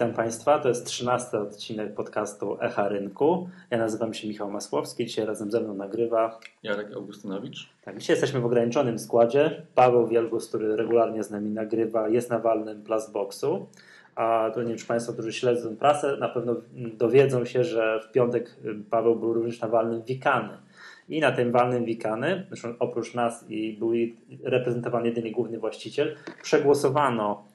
Witam Państwa, to jest trzynasty odcinek podcastu Echa Rynku. Ja nazywam się Michał Masłowski, dzisiaj razem ze mną nagrywa Jarek Augustynowicz. Tak, dzisiaj jesteśmy w ograniczonym składzie. Paweł Wielgus, który regularnie z nami nagrywa, jest na walnym Blastboxu. A to nie wiem, czy Państwo, którzy śledzą prasę, na pewno dowiedzą się, że w piątek Paweł był również na walnym Wikany. I na tym walnym Wikany, oprócz nas i był reprezentowany jedynie główny właściciel, przegłosowano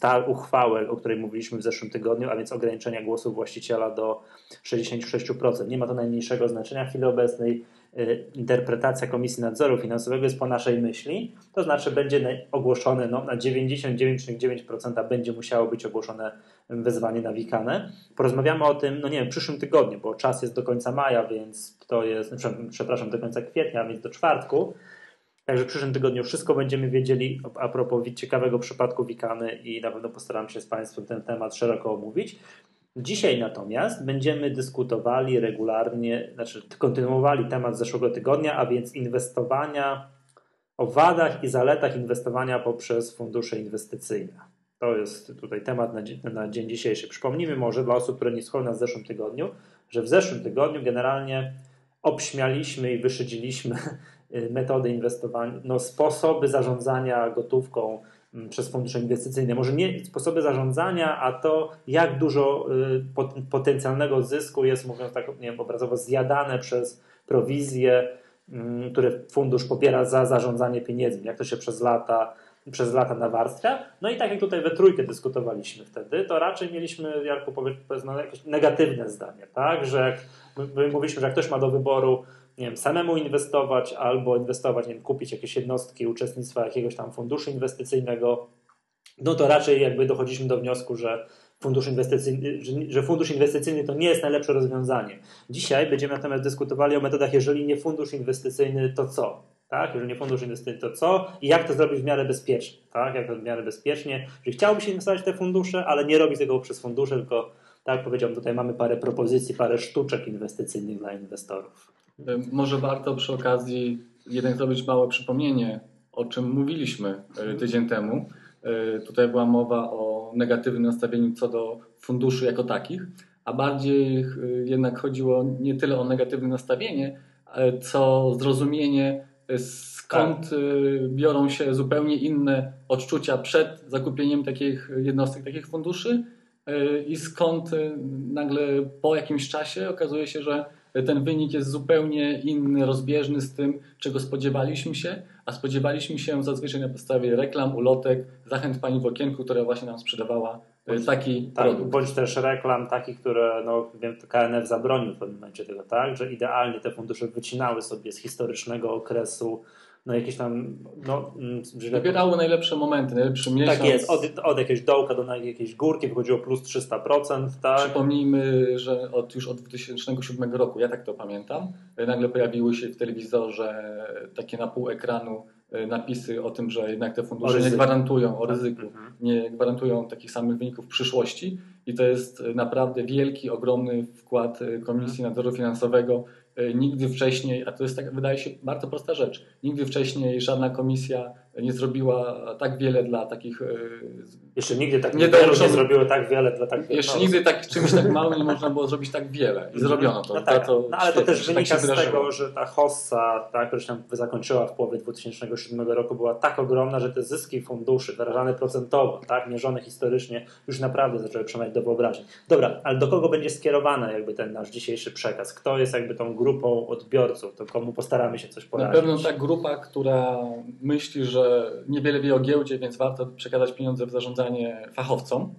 tę uchwałę, o której mówiliśmy w zeszłym tygodniu, a więc ograniczenia głosów właściciela do 66%. Nie ma to najmniejszego znaczenia w chwili obecnej. E, interpretacja Komisji Nadzoru Finansowego jest po naszej myśli, to znaczy będzie ogłoszone no, na 99,9% będzie musiało być ogłoszone wezwanie na wikanę. Porozmawiamy o tym, no nie wiem, w przyszłym tygodniu, bo czas jest do końca maja, więc to jest, przepraszam, do końca kwietnia, więc do czwartku. Także w przyszłym tygodniu wszystko będziemy wiedzieli a propos ciekawego przypadku Wikany i na pewno postaram się z Państwem ten temat szeroko omówić. Dzisiaj natomiast będziemy dyskutowali regularnie, znaczy kontynuowali temat zeszłego tygodnia, a więc inwestowania, o wadach i zaletach inwestowania poprzez fundusze inwestycyjne. To jest tutaj temat na dzień, na dzień dzisiejszy. Przypomnijmy może dla osób, które nie słuchały nas w zeszłym tygodniu, że w zeszłym tygodniu generalnie obśmialiśmy i wyszydziliśmy metody inwestowania, no, sposoby zarządzania gotówką mm, przez fundusze inwestycyjne. Może nie sposoby zarządzania, a to jak dużo y, potencjalnego zysku jest, mówiąc tak nie wiem, obrazowo, zjadane przez prowizje, mm, które fundusz pobiera za zarządzanie pieniędzmi, jak to się przez lata przez lata nawarstwia. No i tak jak tutaj we trójkę dyskutowaliśmy wtedy, to raczej mieliśmy, Jarku, powiedzmy, jakieś negatywne zdanie, tak? Że jak my mówiliśmy, że jak ktoś ma do wyboru nie wiem, samemu inwestować albo inwestować, nie wiem, kupić jakieś jednostki uczestnictwa jakiegoś tam funduszu inwestycyjnego, no to raczej jakby dochodziliśmy do wniosku, że fundusz inwestycyjny, że fundusz inwestycyjny to nie jest najlepsze rozwiązanie. Dzisiaj będziemy natomiast dyskutowali o metodach, jeżeli nie fundusz inwestycyjny, to co? Tak? Jeżeli nie fundusz inwestycyjny, to co? I jak to zrobić w miarę bezpiecznie? Tak? Jak to w miarę bezpiecznie? Jeżeli chciałby się inwestować w te fundusze, ale nie robić tego przez fundusze, tylko tak powiedziałem, tutaj mamy parę propozycji, parę sztuczek inwestycyjnych dla inwestorów. Może warto przy okazji jednak zrobić małe przypomnienie, o czym mówiliśmy e, tydzień temu. E, tutaj była mowa o negatywnym nastawieniu co do funduszy jako takich, a bardziej e, jednak chodziło nie tyle o negatywne nastawienie, co zrozumienie, skąd tak. biorą się zupełnie inne odczucia przed zakupieniem takich jednostek, takich funduszy i skąd nagle po jakimś czasie okazuje się, że ten wynik jest zupełnie inny, rozbieżny z tym, czego spodziewaliśmy się, a spodziewaliśmy się zazwyczaj na podstawie reklam, ulotek, zachęt pani w okienku, która właśnie nam sprzedawała e, taki tak, produkt. Bądź też reklam takich, które no, wiem, KNF zabronił w pewnym momencie tego, tak, że idealnie te fundusze wycinały sobie z historycznego okresu no jakieś tam... No, mm, Wybierały najlepsze momenty, najlepszy miesiąc. Tak jest, od, od jakiegoś dołka do jakiejś górki wychodziło plus 300%. Tak? Przypomnijmy, że od, już od 2007 roku, ja tak to pamiętam, nagle pojawiły się w telewizorze takie na pół ekranu e, napisy o tym, że jednak te fundusze nie gwarantują o ryzyku, mhm. nie gwarantują takich samych wyników w przyszłości i to jest naprawdę wielki, ogromny wkład e, Komisji Nadzoru Finansowego E, nigdy wcześniej, a to jest tak, wydaje się bardzo prosta rzecz, nigdy wcześniej żadna komisja nie zrobiła tak wiele dla takich. E, Jeszcze nigdy tak nie, nie zrobiły tak wiele dla tak Jeszcze nigdy tak, czymś tak małym nie można było zrobić tak wiele i mhm. zrobiono to. No, tak, to, no ale to też wynika tak z tego, że ta hossa, ta, która się zakończyła w połowie 2007 roku, była tak ogromna, że te zyski funduszy wyrażane procentowo, tak, mierzone historycznie, już naprawdę zaczęły przemawiać do wyobraźni. Dobra, ale do kogo będzie skierowany jakby ten nasz dzisiejszy przekaz? Kto jest jakby tą grupą odbiorców? To komu postaramy się coś poradzić? Na pewno ta grupa, która myśli, że że niewiele wie o giełdzie, więc warto przekazać pieniądze w zarządzanie fachowcom.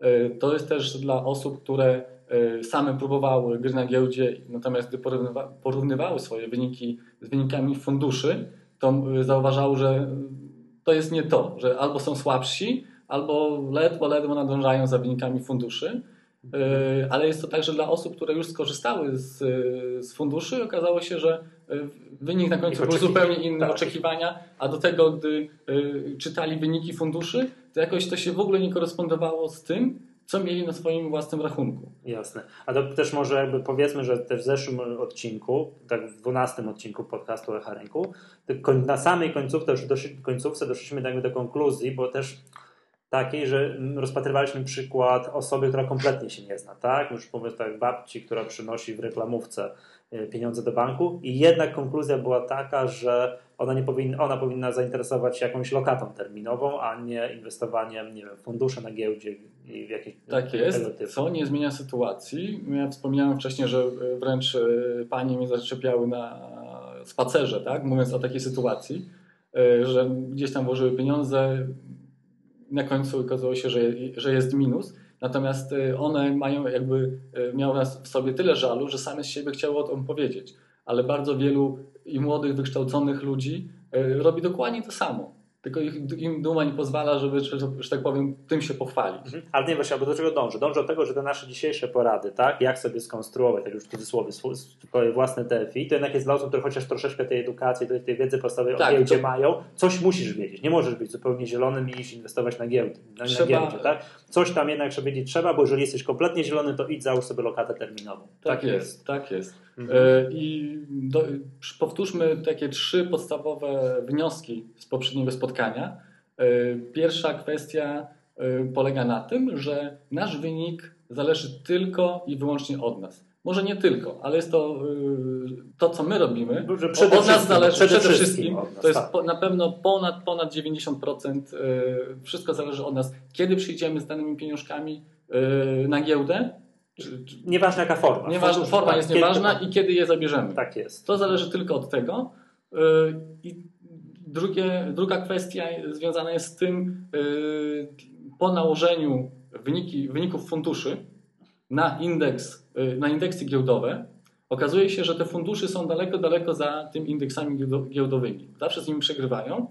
E, to jest też dla osób, które e, same próbowały gry na giełdzie, natomiast gdy porównywały swoje wyniki z wynikami funduszy, to e, zauważały, że to jest nie to, że albo są słabsi, albo ledwo, ledwo nadążają za wynikami funduszy. Ale jest to także dla osób, które już skorzystały z, z funduszy. Okazało się, że wynik na końcu był zupełnie inny, tak. oczekiwania, a do tego, gdy y, czytali wyniki funduszy, to jakoś to się w ogóle nie korespondowało z tym, co mieli na swoim własnym rachunku. Jasne. A to też może jakby powiedzmy, że też w zeszłym odcinku, tak w dwunastym odcinku podcastu Echa Rynku, na samej końcówce, już doszli, końcówce doszliśmy do konkluzji, bo też takiej, że rozpatrywaliśmy przykład osoby, która kompletnie się nie zna, tak? Już powiedzmy tak babci, która przynosi w reklamówce pieniądze do banku i jednak konkluzja była taka, że ona, nie powinna, ona powinna zainteresować się jakąś lokatą terminową, a nie inwestowaniem nie wiem, w fundusze na giełdzie i w jakieś Tak jest, typu. co nie zmienia sytuacji. Ja wspomniałem wcześniej, że y, wręcz panie mnie zaczepiały na spacerze, tak? mówiąc o takiej sytuacji, że gdzieś tam włożyły pieniądze, na końcu okazało się, że, że jest minus. Natomiast y, one mają jakby, y, miały w sobie tyle żalu, że same z siebie chciały o tym powiedzieć. Ale bardzo wielu i młodych, wykształconych ludzi y, robi dokładnie to samo tylko ich, im duma nie pozwala, żeby, że tak powiem, tym się pochwalić. Mhm. Ale nie właśnie, bo do czego dążę? Dążę do tego, że te nasze dzisiejsze porady, tak, jak sobie skonstruować, tak już w cudzysłowie, swoje własne TFI, to jednak jest dla osób, które chociaż troszeczkę tej edukacji, tej, tej wiedzy podstawowej tak, o giełdzie to... mają, coś musisz wiedzieć. Nie możesz być zupełnie zielonym i iść inwestować na giełdzie. Na, Trzeba... na giełdzie tak? Coś tam jednak trzeba wiedzieć trzeba, bo jeżeli jesteś kompletnie zielony, to idź załóż sobie lokatę terminową. Tak, tak jest, jest, tak jest. Mhm. E, I do, powtórzmy takie trzy podstawowe wnioski z poprzedniego spotkania. E, pierwsza kwestia e, polega na tym, że nasz wynik zależy tylko i wyłącznie od nas. Może nie tylko, ale jest to to, co my robimy. Przede od nas zależy przede, przede wszystkim. Nas, to jest tak. na pewno ponad, ponad 90%. Wszystko zależy od nas. Kiedy przyjdziemy z danymi pieniążkami na giełdę, Nieważna jaka forma. Nieważna, forma tak, jest nieważna kiedy, i kiedy je zabierzemy. Tak jest. To zależy tylko od tego. Y, I drugie, druga kwestia związana jest z tym, y, po nałożeniu wyniki, wyników funduszy na indeks, y, na indeksy giełdowe, okazuje się, że te fundusze są daleko, daleko za tymi indeksami giełdowymi. Zawsze z nimi przegrywają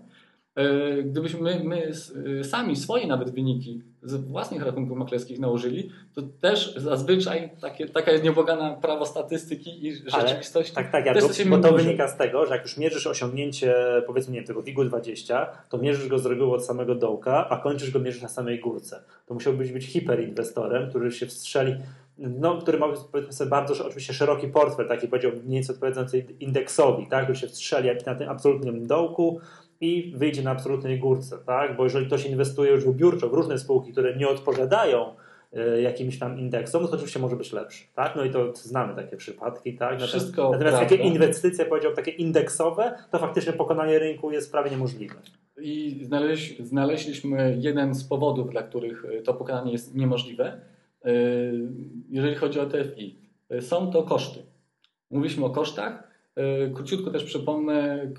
gdybyśmy my, my, e, sami swoje nawet wyniki z własnych rachunków maklerskich nałożyli, to też zazwyczaj takie, taka jest nieubłagana prawo statystyki i rzeczywistości. Ale, tak, tak, ja to, bo to wynika z tego, że jak już mierzysz osiągnięcie powiedzmy nie wiem, tego WIG-u 20, to mierzysz go z reguły od samego dołka, a kończysz go mierzysz na samej górce. To musiałbyś być hiperinwestorem, który się wstrzeli no, który ma sobie bardzo oczywiście szeroki portfel, taki powiedział mniej więcej odpowiadający indeksowi, tak, który się wstrzeli na tym absolutnym dołku, i wyjdzie na absolutnej górce, tak? Bo jeżeli ktoś inwestuje już wybiórczo w różne spółki, które nie odpowiadają e, jakimś tam indeksom, no to oczywiście może być lepszy, tak? No i to znamy takie przypadki, tak? Wszystko natomiast takie inwestycje, powiedział, takie indeksowe, to faktycznie pokonanie rynku jest prawie niemożliwe. I znaleź, znaleźliśmy jeden z powodów, dla których to pokonanie jest niemożliwe, e, jeżeli chodzi o TFI. Są to koszty. Mówiliśmy o kosztach, E, króciutko też przypomnę, e,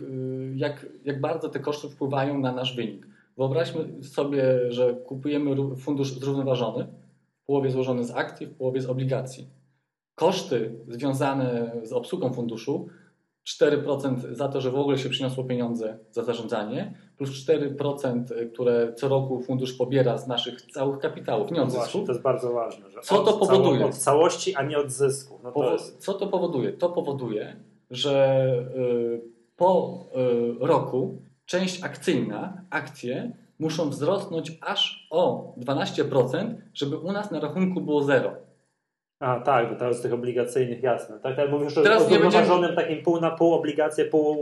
jak, jak bardzo te koszty wpływają na nasz wynik. Wyobraźmy sobie, że kupujemy fundusz zrównoważony, w połowie złożony z akcji, w połowie z obligacji. Koszty związane z obsługą funduszu 4% za to, że w ogóle się przyniosło pieniądze za zarządzanie, plus 4%, które co roku fundusz pobiera z naszych całych kapitałów, nie od no zysków. to jest bardzo ważne. Że co to powoduje? Od całości, a nie od zysku. No jest... Co to powoduje? To powoduje, że y, po y, roku część akcyjna, akcje muszą wzrosnąć aż o 12%, żeby u nas na rachunku było zero. A tak, bo teraz z tych obligacyjnych jasne. Tak, ale mówisz Teraz o zrównoważonym będziemy... takim pół na pół obligacje, pół,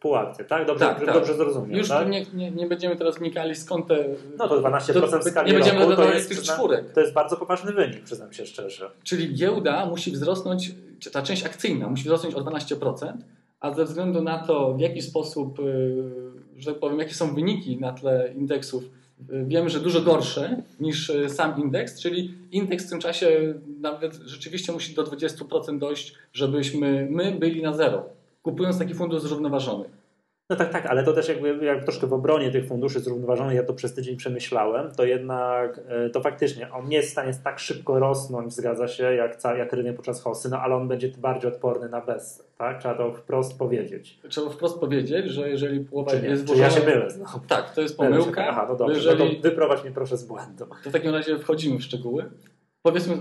pół tak? Dobrze, tak, tak. dobrze zrozumiałem. Już tak? nie, nie, nie, będziemy teraz wnikali skąd te... No to 12% w skali Nie będziemy roku, to jest, tych czwórek. To jest bardzo poważny wynik, przyznam się szczerze. Czyli giełda musi wzrosnąć, ta część akcyjna musi wzrosnąć o 12%, a ze względu na to, w jaki sposób, y, że tak powiem, jakie są wyniki na tle indeksów, y, wiemy, że dużo gorsze niż y, sam indeks, czyli indeks w tym czasie nawet rzeczywiście musi do 20% dojść, żebyśmy my byli na zero, kupując taki fundusz zrównoważony. No tak, tak, ale to też jakby jak troszkę w obronie tych funduszy zrównoważonych, ja to przez tydzień przemyślałem, to jednak e, to faktycznie on nie jest w stanie tak szybko rosnąć, zgadza się, jak, jak rynek podczas hosy, no ale on będzie bardziej odporny na bez, tak? Trzeba to wprost powiedzieć. Trzeba wprost powiedzieć, że jeżeli połowa czy nie, jest włożona... ja się mylę no. Tak, to jest pomyłka. Aha, no dobrze, jeżeli... no to wyprowadź mnie proszę z błędu. To w takim razie wchodzimy w szczegóły. Powiedzmy, y,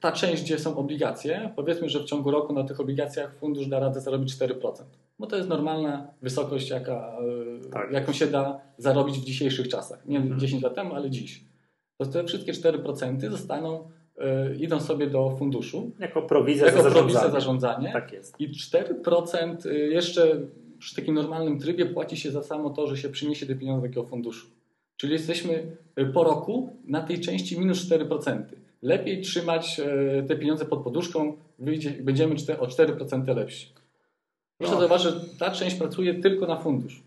ta część, gdzie są obligacje, powiedzmy, że w ciągu roku na tych obligacjach fundusz da radę zarobić 4%. Bo to jest normalna wysokość, jaka, y, tak. jaką się da zarobić w dzisiejszych czasach. Nie mhm. 10 lat temu, ale dziś. To te wszystkie 4% zostaną, y, idą sobie do funduszu. Jako prowizja jako za prowizja zarządzanie. zarządzanie. Tak jest. I 4% jeszcze przy takim normalnym trybie płaci się za samo to, że się przyniesie te pieniądze do takiego funduszu. Czyli jesteśmy y, po roku na tej części minus 4%. Lepiej trzymać e, te pieniądze pod poduszką, wyjdzie, będziemy o 4% lepsi. Proszę No. zauważyć, że ta część pracuje tylko na fundusz.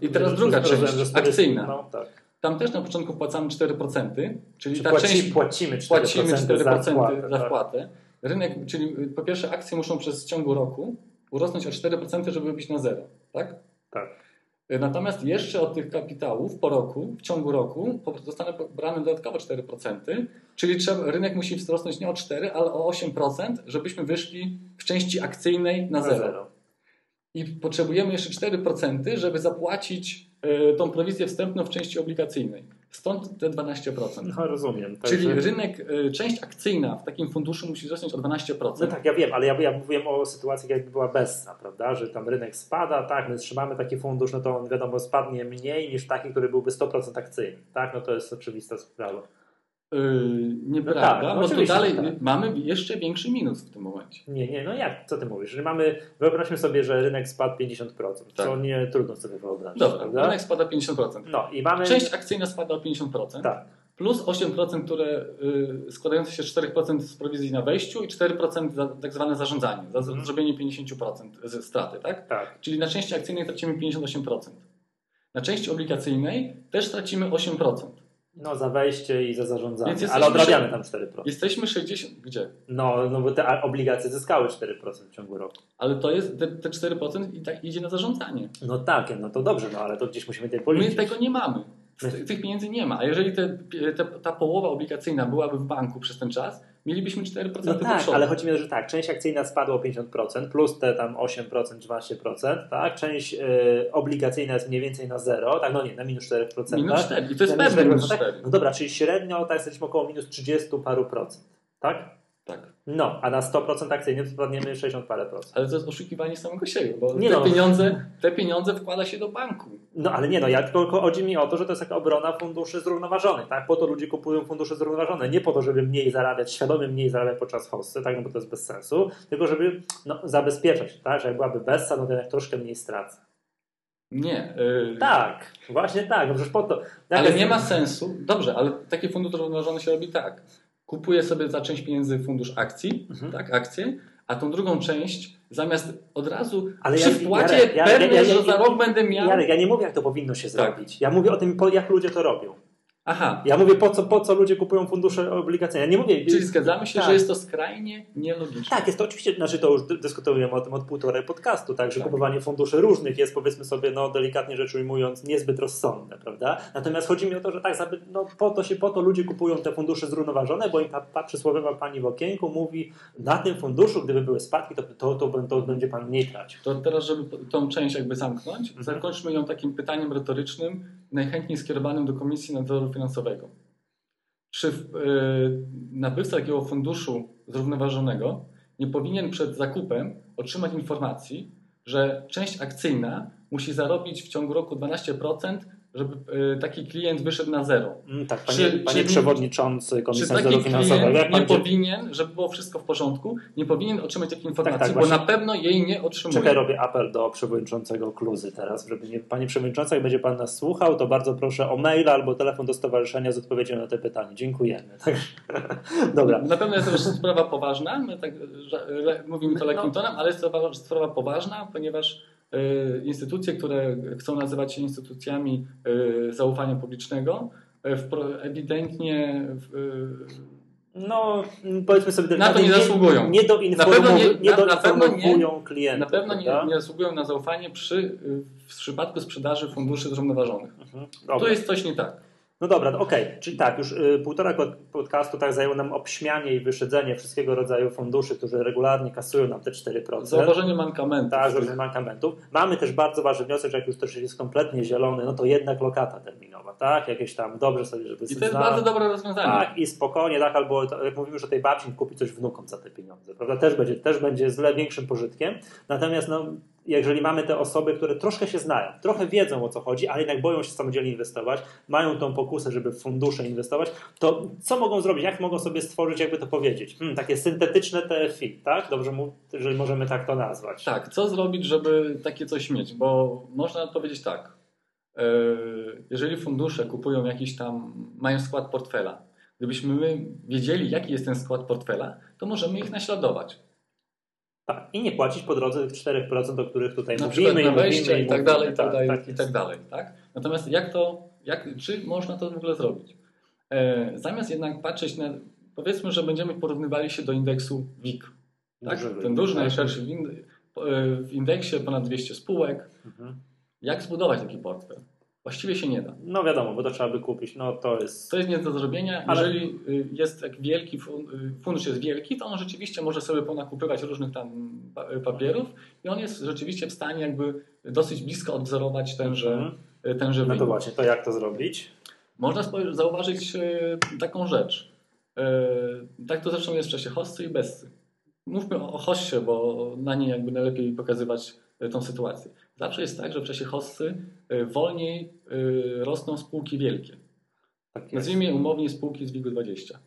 I teraz Że- druga część, akcyjna. No tak. Tam też na początku płacamy 4%, czyli Czy ta płaci, część płacimy 4%, płacimy 4% za wpłatę. za tak. wpłatę. Rynek, czyli y, po pierwsze akcje muszą przez ciągu roku urosnąć o 4%, żeby być na zero. Tak? Tak. Y, Natomiast jeszcze od tych kapitałów po roku, w ciągu roku zostaną pobrane dodatkowo 4%, czyli trzeba, rynek musi wzrosnąć nie o 4, ale o 8%, żebyśmy wyszli w części akcyjnej na Na zero. zero. I potrzebujemy jeszcze 4%, żeby zapłacić y, tą prowizję wstępną w części obligacyjnej. Stąd te 12%. No rozumiem. Czyli rynek, y, część akcyjna w takim funduszu musi wzrosnąć o 12%. No tak, ja wiem, ale ja, ja mówiłem o sytuacji, jakby była bezna, prawda? Że tam rynek spada, tak, my trzymamy taki fundusz, no to on wiadomo spadnie mniej niż taki, który byłby 100% akcyjny, tak? No to jest oczywista sprawa. Yy, nieprawda, No tak, no bo tu oczywiście, dalej tak. mamy jeszcze większy minus w tym momencie. Nie, nie, no jak, co ty mówisz? Że mamy, wyobraźmy sobie, że rynek spadł 50%, co Tak. nie trudno sobie wyobrazić, Dobra, prawda? rynek spada 50%. No i mamy... Część akcyjna spada o 50%, Tak, plus 8%, które y, składające się z 4% z prowizji na wejściu i 4% za tak zwane zarządzanie, za Mhm. zrobienie 50% ze straty, tak? tak. Czyli na części akcyjnej tracimy 58%. Na części obligacyjnej też tracimy 8%. No za wejście i za zarządzanie, Więc ale odrabiamy tam 4%. Jesteśmy 60... Gdzie? No, no bo te obligacje zyskały 4% w ciągu roku. Ale to jest, te, te 4% i tak idzie na zarządzanie. No tak, no to dobrze, no ale to gdzieś musimy tej My policzyć. tego nie mamy. Ty- Tych pieniędzy nie ma. A jeżeli te, te, ta połowa obligacyjna byłaby w banku przez ten czas, mielibyśmy 4% No do tak, przodu. ale chodzi mi o to, że tak, część akcyjna spadła o 50%, plus te tam 8%, 12%, tak? Część y, obligacyjna jest mniej więcej na zero, tak? No nie, na minus 4%. Minus tak? 4. I to jest pewne minus 4%, tak? 4. No dobra, czyli średnio tak jesteśmy około minus 30 paru procent, tak? Tak. No, a na 100% akcyjnym spadniemy 60 parę procent. Ale to jest oszukiwanie samego siebie, bo Nie te, no. pieniądze, te pieniądze wkłada się do banku. No ale nie, no ja tylko chodzi mi o to, że to jest taka obrona funduszy zrównoważonych, tak? Po to ludzie kupują fundusze zrównoważone, nie po to, żeby mniej zarabiać, świadomie mniej zarabiać podczas hossy, tak? No bo to jest bez sensu, tylko żeby no, zabezpieczać, tak? Że jak byłaby bessa, no to jednak troszkę mniej stracę. Nie. Yy, Tak, właśnie tak, no przecież po to. Jak ale jest- nie ma sensu. Dobrze, ale taki fundusz zrównoważony się robi tak. Kupuje sobie za część pieniędzy fundusz akcji, Mhm. tak, akcje, a tą drugą część zamiast od razu Ale przy ja- wpłacie Jarek, pewnie, że za rok będę miał. Jarek, ja nie mówię, jak to powinno się Tak. zrobić. Ja mówię o tym, jak ludzie to robią. Aha, Ja mówię, po co, po co ludzie kupują fundusze obligacyjne. Ja nie mówię. czyli zgadzamy się, Tak. że jest to skrajnie nielogiczne. Tak, jest to oczywiście, znaczy to już dy- dyskutujemy o tym od półtorej podcastu, tak, że Tak. kupowanie funduszy różnych jest powiedzmy sobie, no delikatnie rzecz ujmując, niezbyt rozsądne, prawda? Natomiast chodzi mi o to, że tak, no, po to się, po to ludzie kupują te fundusze zrównoważone, bo im ta, ta przysłowiowa pani w okienku mówi, na tym funduszu, gdyby były spadki, to, to, to, to będzie pan mniej tracił. To teraz, żeby tą część jakby zamknąć, Mhm. zakończmy ją takim pytaniem retorycznym, najchętniej skierowanym do Komisji Nadzoru Finansowego. Czy yy, nabywca takiego funduszu zrównoważonego nie powinien przed zakupem otrzymać informacji, że część akcyjna musi zarobić w ciągu roku 12%, żeby yy, taki klient wyszedł na zero? Mm, tak, Czy- panie, panie czy- przewodniczący Komisji Nadzoru Finansowego, jak nie powinien, żeby było wszystko w porządku, nie powinien otrzymać takiej informacji, tak, bo właśnie. na pewno jej nie otrzymuje. Czekaj, robię apel do przewodniczącego Kluzy teraz, żeby nie, panie przewodniczący, jak będzie pan nas słuchał, to bardzo proszę o mail albo telefon do stowarzyszenia z odpowiedzią na te pytanie. Dziękujemy. Tak. Dobra. Na pewno jest to już sprawa poważna. My tak, że, mówimy to lekkim No. tonem, ale jest to sprawa- poważna, ponieważ instytucje, które chcą nazywać się instytucjami y, zaufania publicznego, wpro- ewidentnie No, powiedzmy sobie, Na to nie zasługują. Nie, Na pewno doinformują, nie- nie, doinformują klientów. na pewno nie, nie zasługują na zaufanie przy, w przypadku sprzedaży funduszy zrównoważonych. Mhm. Dobra. jest coś nie tak. No dobra, okej, czyli tak, już y, półtora pod- podcastu tak zajęło nam obśmianie i wyszydzenie wszystkiego rodzaju funduszy, którzy regularnie kasują nam te 4%. Zauważenie mankamentu. Tak, różnych mankamentów. Mamy też bardzo ważny wniosek, że jak już też jest kompletnie zielony, no to jednak lokata terminowa, tak? Jakieś tam dobrze sobie, żeby I to jest bardzo dobre rozwiązanie. Tak, i spokojnie, tak, albo to, jak mówimy o tej babci, kupi coś wnukom za te pieniądze, prawda? Też będzie, też będzie z większym pożytkiem. Natomiast no, jeżeli mamy te osoby, które troszkę się znają, trochę wiedzą o co chodzi, ale jednak boją się samodzielnie inwestować, mają tą pokusę, żeby w fundusze inwestować, to co mogą zrobić? Jak mogą sobie stworzyć, jakby to powiedzieć? Hmm, takie syntetyczne TFI, tak? Dobrze, jeżeli możemy tak to nazwać. Tak, co zrobić, żeby takie coś mieć? Bo można odpowiedzieć tak. Jeżeli fundusze kupują jakiś tam, mają skład portfela, gdybyśmy my wiedzieli, jaki jest ten skład portfela, to możemy ich naśladować. Tak, i nie płacić po drodze tych 4%, o których tutaj na mówimy i mówimy i tak dalej, i tak, tak dalej, tak i tak dalej. Tak? Natomiast jak to, jak, czy można to w ogóle zrobić? E, zamiast jednak patrzeć na, powiedzmy, że będziemy porównywali się do indeksu WIG. Tak? Duży Ten duży, tak. najszerszy w, e, w indeksie ponad 200 spółek. Mhm. Jak zbudować taki portfel? Właściwie się nie da. No wiadomo, bo to trzeba by kupić. No to jest. To jest nie do zrobienia. Ale... Jeżeli y, jest tak wielki, y, fundusz jest wielki, to on rzeczywiście może sobie ponakupywać różnych tam y, papierów i on jest rzeczywiście w stanie jakby dosyć blisko odwzorować tenże, mhm. tenże No to właśnie, to jak to zrobić? Można zauważyć taką rzecz. Tak to zresztą jest w czasie hossy i bezcy. Mówmy o hossie, bo na niej jakby najlepiej pokazywać tą sytuację. Zawsze jest tak, że w czasie hossy y, wolniej y, rosną spółki wielkie. Tak Nazwijmy je umownie spółki z WIG-20.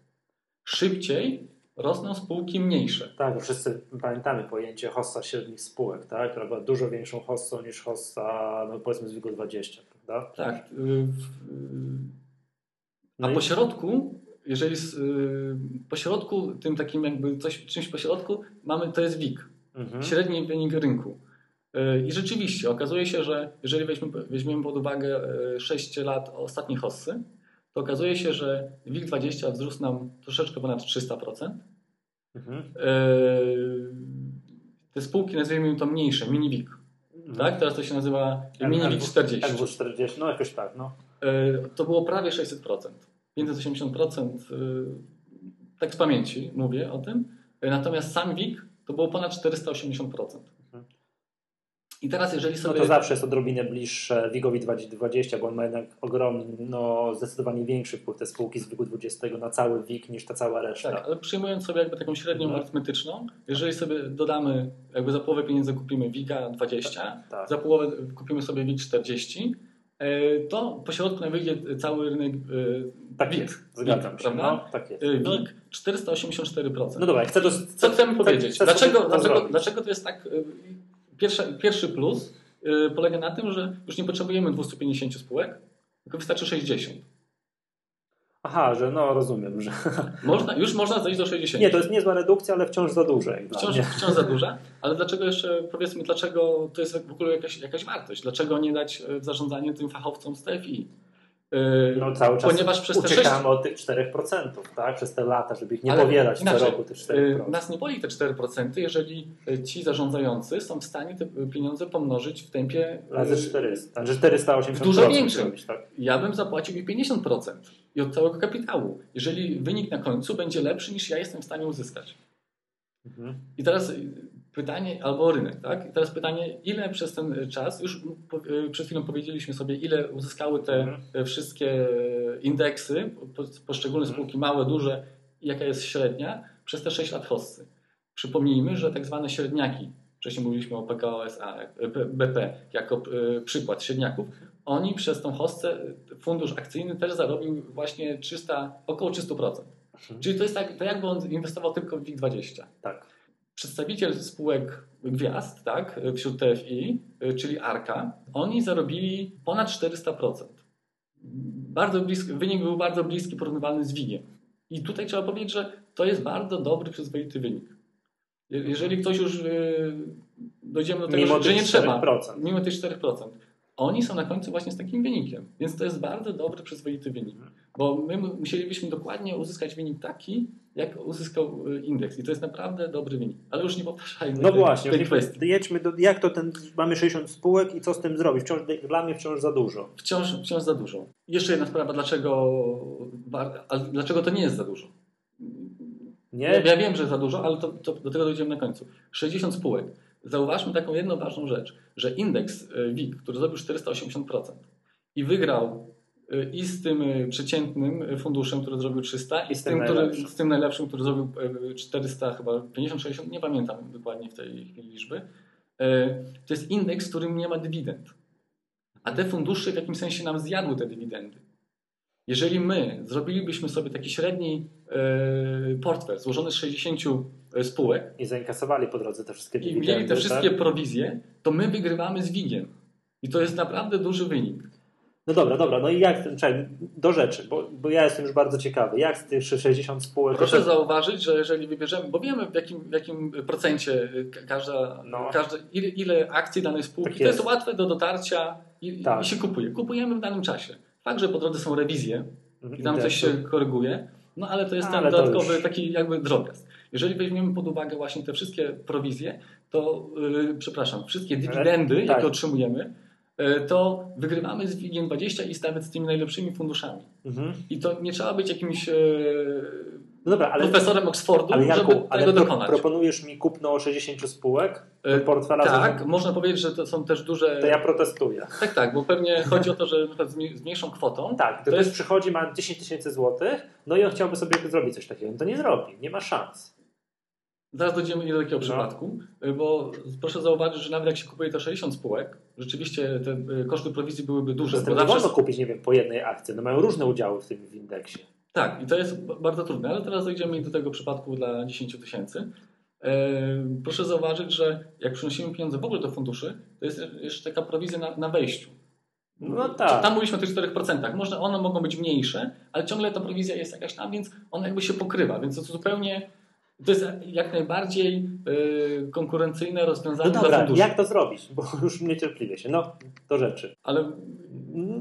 Szybciej rosną spółki mniejsze. Tak, bo wszyscy pamiętamy pojęcie hossa średnich spółek, tak? która była dużo większą hossą niż hossa, no powiedzmy z WIG-20, prawda? Tak. Y, a no po środku, jeżeli po środku, tym takim jakby coś, czymś po środku mamy, to jest WIG. Mhm. Średni wynik rynku. E, I rzeczywiście okazuje się, że jeżeli weźmiemy, weźmiemy pod uwagę 6 e, lat ostatniej hossy, to okazuje się, że WIG20 wzrósł nam troszeczkę ponad 300%. Mhm. E, te spółki, nazwijmy to mniejsze, mini WIG. Mhm. Tak? Teraz to się nazywa mini WIG 40. LW 40, no jakoś tak. No. To było prawie 600%. 580%, tak z pamięci mówię o tym. Natomiast sam WIG to było ponad 480%. I teraz jeżeli sobie... No to zawsze jest odrobinę bliższe WIG-owi 20, bo on ma jednak ogromny, no zdecydowanie większy wpływ te spółki z WIG-u 20 na cały WIG niż ta cała reszta. Tak, ale przyjmując sobie jakby taką średnią mhm. arytmetyczną, jeżeli sobie dodamy, jakby za połowę pieniędzy kupimy WIG-a 20, tak, tak. za połowę kupimy sobie WIG 40, e, to po środku nam wyjdzie cały rynek e, tak WIG. Jest, zgadzam się. No, tak jest. E, WIG 484%. No dobra, chcę to, Co chcemy powiedzieć? Chcę, dlaczego, dlaczego, dlaczego to jest tak Pierwszy, pierwszy plus yy, polega na tym, że już nie potrzebujemy 250 spółek, tylko wystarczy 60. Aha, że no rozumiem, że. Można, już można zejść do 60. Nie, to jest niezła redukcja, ale wciąż za duża. Wciąż, wciąż za duża, ale dlaczego jeszcze, powiedzmy, dlaczego to jest w ogóle jakaś, jakaś wartość? Dlaczego nie dać w zarządzanie tym fachowcom z TFI? Yy, no cały czas Ponieważ przez uciekamy 6... od tych 4%, tak? Przez te lata, żeby ich nie Ale powielać inaczej, co roku tych 4%. Yy, nas nie boli te 4%, jeżeli yy, ci zarządzający są w stanie te pieniądze pomnożyć w tempie... Razy 400, że 480 Dużo większym. Tak? Ja bym zapłacił ich 50% i od całego kapitału, jeżeli wynik na końcu będzie lepszy niż ja jestem w stanie uzyskać. Mhm. I teraz pytanie, albo rynek, tak? I teraz pytanie, ile przez ten czas, już e, przed chwilą powiedzieliśmy sobie, ile uzyskały te mhm. wszystkie indeksy, poszczególne mhm. spółki, małe, duże, jaka jest średnia przez te 6 lat hossy. Przypomnijmy, że tak zwane średniaki, wcześniej mówiliśmy o PKOSA, BP jako e, przykład średniaków, oni przez tą hossę, fundusz akcyjny też zarobił właśnie 300, około 300%. Mhm. Czyli to jest tak, to jakby on inwestował tylko w WIG20. Tak przedstawiciel spółek gwiazd, tak, wśród TFI, czyli ARKA, oni zarobili ponad 400%. Bardzo bliski, wynik był bardzo bliski, porównywalny z WIG-iem. I tutaj trzeba powiedzieć, że to jest bardzo dobry, przyzwoity wynik. Jeżeli ktoś już y, dojdziemy do tego, mimo że, nie 4%. trzeba, mimo tych 4%, oni są na końcu właśnie z takim wynikiem. Więc to jest bardzo dobry, przyzwoity wynik. Bo my musielibyśmy dokładnie uzyskać wynik taki, jak uzyskał y, indeks. I to jest naprawdę dobry wynik. Ale już nie powtarzajmy No tej, właśnie, tej kwestii. Jedźmy do, jak to ten, mamy 60 spółek i co z tym zrobić? Wciąż, dla mnie wciąż za dużo. Wciąż, wciąż za dużo. Jeszcze jedna sprawa, dlaczego, dlaczego to nie jest za dużo? Nie? Ja, ja wiem, że za dużo, ale to, to, do tego dojdziemy na końcu. 60 spółek. Zauważmy taką jedną ważną rzecz, że indeks WIG, który zrobił 480% i wygrał i z tym y, przeciętnym funduszem, który zrobił 300 i z tym, który, z tym najlepszym, który zrobił 400 chyba 50, 60, nie pamiętam dokładnie w tej chwili liczby. To jest indeks, w którym nie ma dywidend. A te fundusze w jakimś sensie nam zjadły te dywidendy. Jeżeli my zrobilibyśmy sobie taki średni portfel złożony z 60 E, spółek. I zainkasowali po drodze te wszystkie dywidendy. I mieli te wszystkie tak? prowizje, to my wygrywamy z WIG-iem. I to jest naprawdę duży wynik. No dobra, dobra, no i jak, czekaj, do rzeczy, bo, bo ja jestem już bardzo ciekawy, jak z tych 60 spółek... Proszę zauważyć, że jeżeli wybierzemy, bo wiemy w jakim, w jakim procencie każda, No. każda ile, ile akcji danej spółki, Tak to jest łatwe do dotarcia i, Tak. i się kupuje. Kupujemy w danym czasie. Fakt, że po drodze są rewizje Mhm, i tam coś się koryguje, no ale to jest to dodatkowy już- taki jakby drobiazg. Jeżeli weźmiemy pod uwagę właśnie te wszystkie prowizje, to yy, przepraszam, wszystkie dywidendy, tak. jakie otrzymujemy, to wygrywamy z WIG 20 i nawet z tymi najlepszymi funduszami. Mhm. I to nie trzeba być jakimś yy, No dobra, ale, profesorem Oxfordu, ale żeby Jarku, tego ale pro, dokonać. proponujesz mi kupno 60 spółek Yy, portfela? tak, za- można powiedzieć, że to są też duże... To ja protestuję. Tak, tak, bo pewnie chodzi o to, że z mniej- z mniejszą kwotą Tak, gdy To ktoś jest- przychodzi, ma 10 tysięcy złotych, no i on chciałby sobie zrobić coś takiego. No to nie zrobi, nie ma szans. Zaraz dojdziemy do takiego No. przypadku, y, bo proszę zauważyć, że nawet jak się kupuje te 60 spółek, rzeczywiście te y, koszty prowizji byłyby duże. Bo zawsze... wolno kupić, nie wiem, po jednej akcji. No mają różne udziały w tym w indeksie. Tak, i to jest bardzo trudne, ale teraz dojdziemy do tego przypadku dla 10 tysięcy. E, Proszę zauważyć, że jak przynosimy pieniądze w ogóle do funduszy, to jest jeszcze taka prowizja na, na wejściu. No tak. Tam mówiliśmy o tych 4%. Może one mogą być mniejsze, ale ciągle ta prowizja jest jakaś tam, więc ona jakby się pokrywa. Więc to zupełnie to jest jak najbardziej y, konkurencyjne No rozwiązanie dla dobra, jak to zrobić? Bo już niecierpliwie się. No, do rzeczy. Ale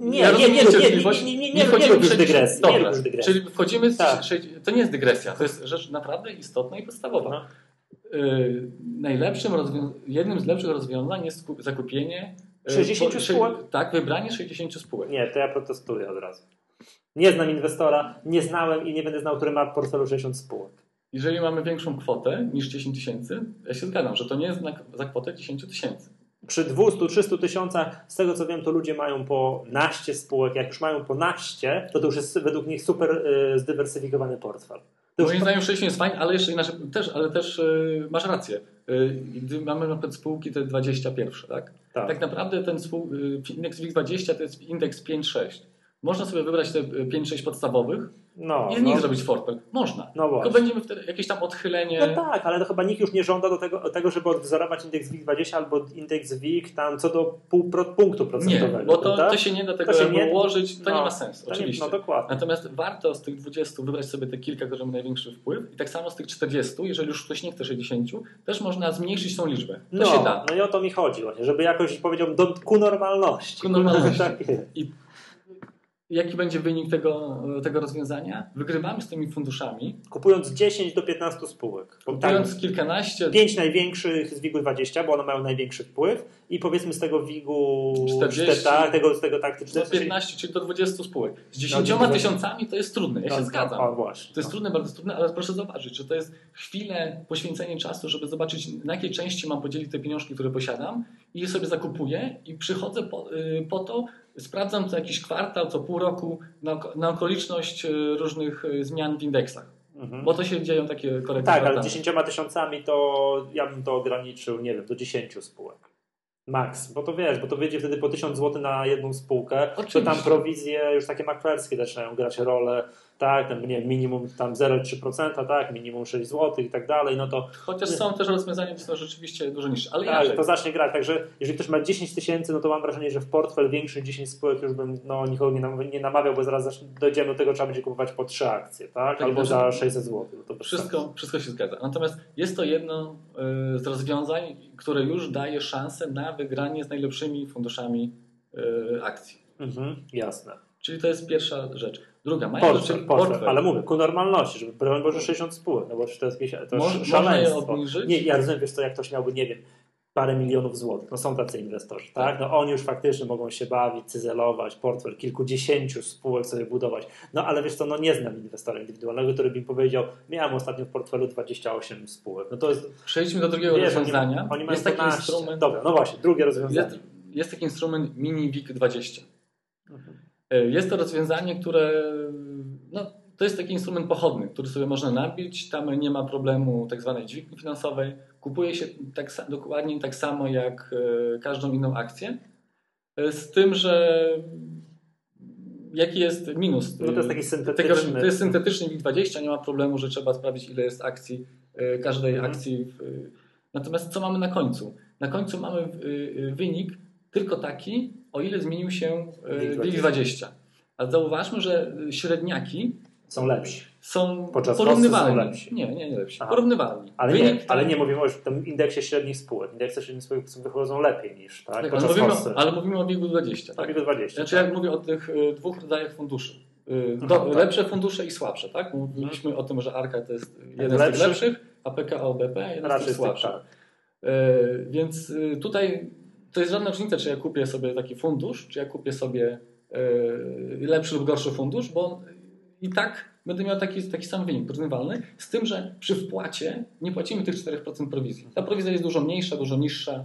Nie, ja nie, nie, nie, nie, nie, nie, nie, nie, już w dygresji. Dobra, Nie już dygresji. czyli wchodzimy, z, Tak. to nie jest dygresja, to jest rzecz naprawdę istotna i podstawowa. No. Y, najlepszym jednym z lepszych rozwiązań jest kup- zakupienie y, 60 po- spółek? Tak, wybranie 60 spółek. Nie, to ja protestuję od razu. Nie znam inwestora, nie znałem i nie będę znał, który ma portfelu 60 spółek. Jeżeli mamy większą kwotę niż 10 tysięcy, ja się zgadzam, że to nie jest za kwotę 10 tysięcy. Przy 200-300 tysiącach, z tego co wiem, to ludzie mają po naście spółek. Jak już mają po naście, to to już jest według nich super y, zdywersyfikowany portfel. To już Moim zdaniem 60 jest fajnie, ale jeszcze inaczej, też, ale też y, masz rację. Y, gdy mamy na przykład spółki te 21, tak? tak. Tak naprawdę ten spół, y, indeks WIG20 to jest indeks 5-6. Można sobie wybrać te y, 5-6 podstawowych No, i z nich no, zrobić portfel. Można. no Tylko właśnie. będziemy wtedy jakieś tam odchylenie. No tak, ale to chyba nikt już nie żąda do tego, tego żeby odwzorować indeks WIG20 albo indeks WIG tam co do pół pro, punktu nie, procentowego. bo to, to się nie da tego jakby nie- ułożyć, to no, nie ma sensu, To nie- oczywiście. No dokładnie. Natomiast warto z tych 20 wybrać sobie te kilka, które mają największy wpływ i tak samo z tych 40, jeżeli już ktoś nie chce 60, też można zmniejszyć tą liczbę. To No, się da. no i o to mi chodzi właśnie, żeby jakoś powiedziałbym do, ku normalności. Ku normalności. tak jest. Jaki będzie wynik tego, tego rozwiązania? Wygrywamy z tymi funduszami, Kupując 10 do 15 spółek. Bo tak, kupując kilkanaście, 5 największych z WIG-u 20, bo one mają największy wpływ i powiedzmy z tego WIG-u 40, tak, tego, z tego tak, do 40, 15, czyli do 20 spółek. Z 10 No, tysiącami to jest trudne, ja się no, zgadzam. O, właśnie. To jest trudne, bardzo trudne, ale proszę zobaczyć, że to jest chwilę poświęcenie czasu, żeby zobaczyć, na jakiej części mam podzielić te pieniążki, które posiadam i je sobie zakupuję i przychodzę po, y, po to, sprawdzam co jakiś kwartał, co pół roku na, na okoliczność y, różnych y, zmian w indeksach. Mhm. Bo to się dzieją takie korekty. Tak, ale kwartalne. 10 tysiącami to ja bym to ograniczył, nie wiem, do 10 spółek. Max, bo to wiesz, bo to wyjdzie wtedy po 1000 zł na jedną spółkę, to Oczywiście. tam prowizje już takie maklerskie zaczynają grać rolę, tak, tam, nie minimum tam 0,3%, tak, minimum 6 zł i tak dalej, no to, Chociaż są też rozwiązania, które są rzeczywiście dużo niższe. Ale tak, inaczej. to zacznie grać, także jeżeli ktoś ma 10 tysięcy, no to mam wrażenie, że w portfel większy niż 10 spółek już bym no, nikogo nie, nam, nie namawiał, bo zaraz dojdziemy do tego, trzeba będzie kupować po 3 akcje, tak, Tak, albo za 600 zł. No sensu. Wszystko, wszystko się zgadza. Natomiast jest to jedno y, z rozwiązań, które już daje szansę na wygranie z najlepszymi funduszami y, akcji. Mhm, jasne. Czyli to jest pierwsza rzecz. Druga, mają Portfel, rzeczy- portfel, ale mówię, ku normalności, żeby broń Boże 60 spółek, no bo to jest jakieś to Moż- jest można je szaleństwo. obniżyć? Nie, ja rozumiem, wiesz co, jak ktoś miałby, nie wiem, parę milionów złotych, no są tacy inwestorzy, tak? Tak. No oni już faktycznie mogą się bawić, cyzelować, portfel kilkudziesięciu spółek sobie budować, no ale wiesz co, no nie znam inwestora indywidualnego, który by mi powiedział, miałem ostatnio w portfelu 28 spółek, no to jest, Przejdźmy do drugiego wiesz, oni, rozwiązania. oni mają jest taki 12. instrument. Dobra, no właśnie, drugie rozwiązanie. Jest, jest taki instrument Mini WIG 20. Mhm. Y, Jest to rozwiązanie, które no, to jest taki instrument pochodny, który sobie można nabić. Tam nie ma problemu tak zwanej dźwigni finansowej. Kupuje się tak, dokładnie tak samo jak e, każdą inną akcję. E, Z tym, że jaki jest minus? No to jest taki Tego, syntetyczny. to jest syntetyczny WIG20, nie ma problemu, że trzeba sprawdzić, ile jest akcji, e, każdej Mhm. akcji. E, natomiast co mamy na końcu? Na końcu mamy e, e, wynik tylko taki, o ile zmienił się WIG WIG 20. A zauważmy, że średniaki Są lepsi. są Podczas porównywalni. są lepsi. Nie, nie, nie lepsi. Aha. Porównywalni. Ale Wynik nie, ale nie mówimy o tym indeksie średnich spółek. Indeksy średnich spółek wychodzą lepiej niż, tak? Tak, ale, mówimy, o- ale mówimy o WIG 20. Tak? Tak, 20. Znaczy, jak mówię o tych y, dwóch rodzajach funduszy. Aha, Do, tak. Lepsze fundusze i słabsze, tak? Mówiliśmy o tym, że ARKA to jest jeden z Lepszy. tych lepszych, a PKO BP jeden z Raczej z tych, słabszych. tak. Więc tutaj to jest żadna różnica, czy ja kupię sobie taki fundusz, czy ja kupię sobie y, lepszy lub gorszy fundusz, bo i tak będę miał taki, taki sam wynik porównywalny, z tym, że przy wpłacie nie płacimy tych 4% prowizji. Ta prowizja jest dużo mniejsza, dużo niższa.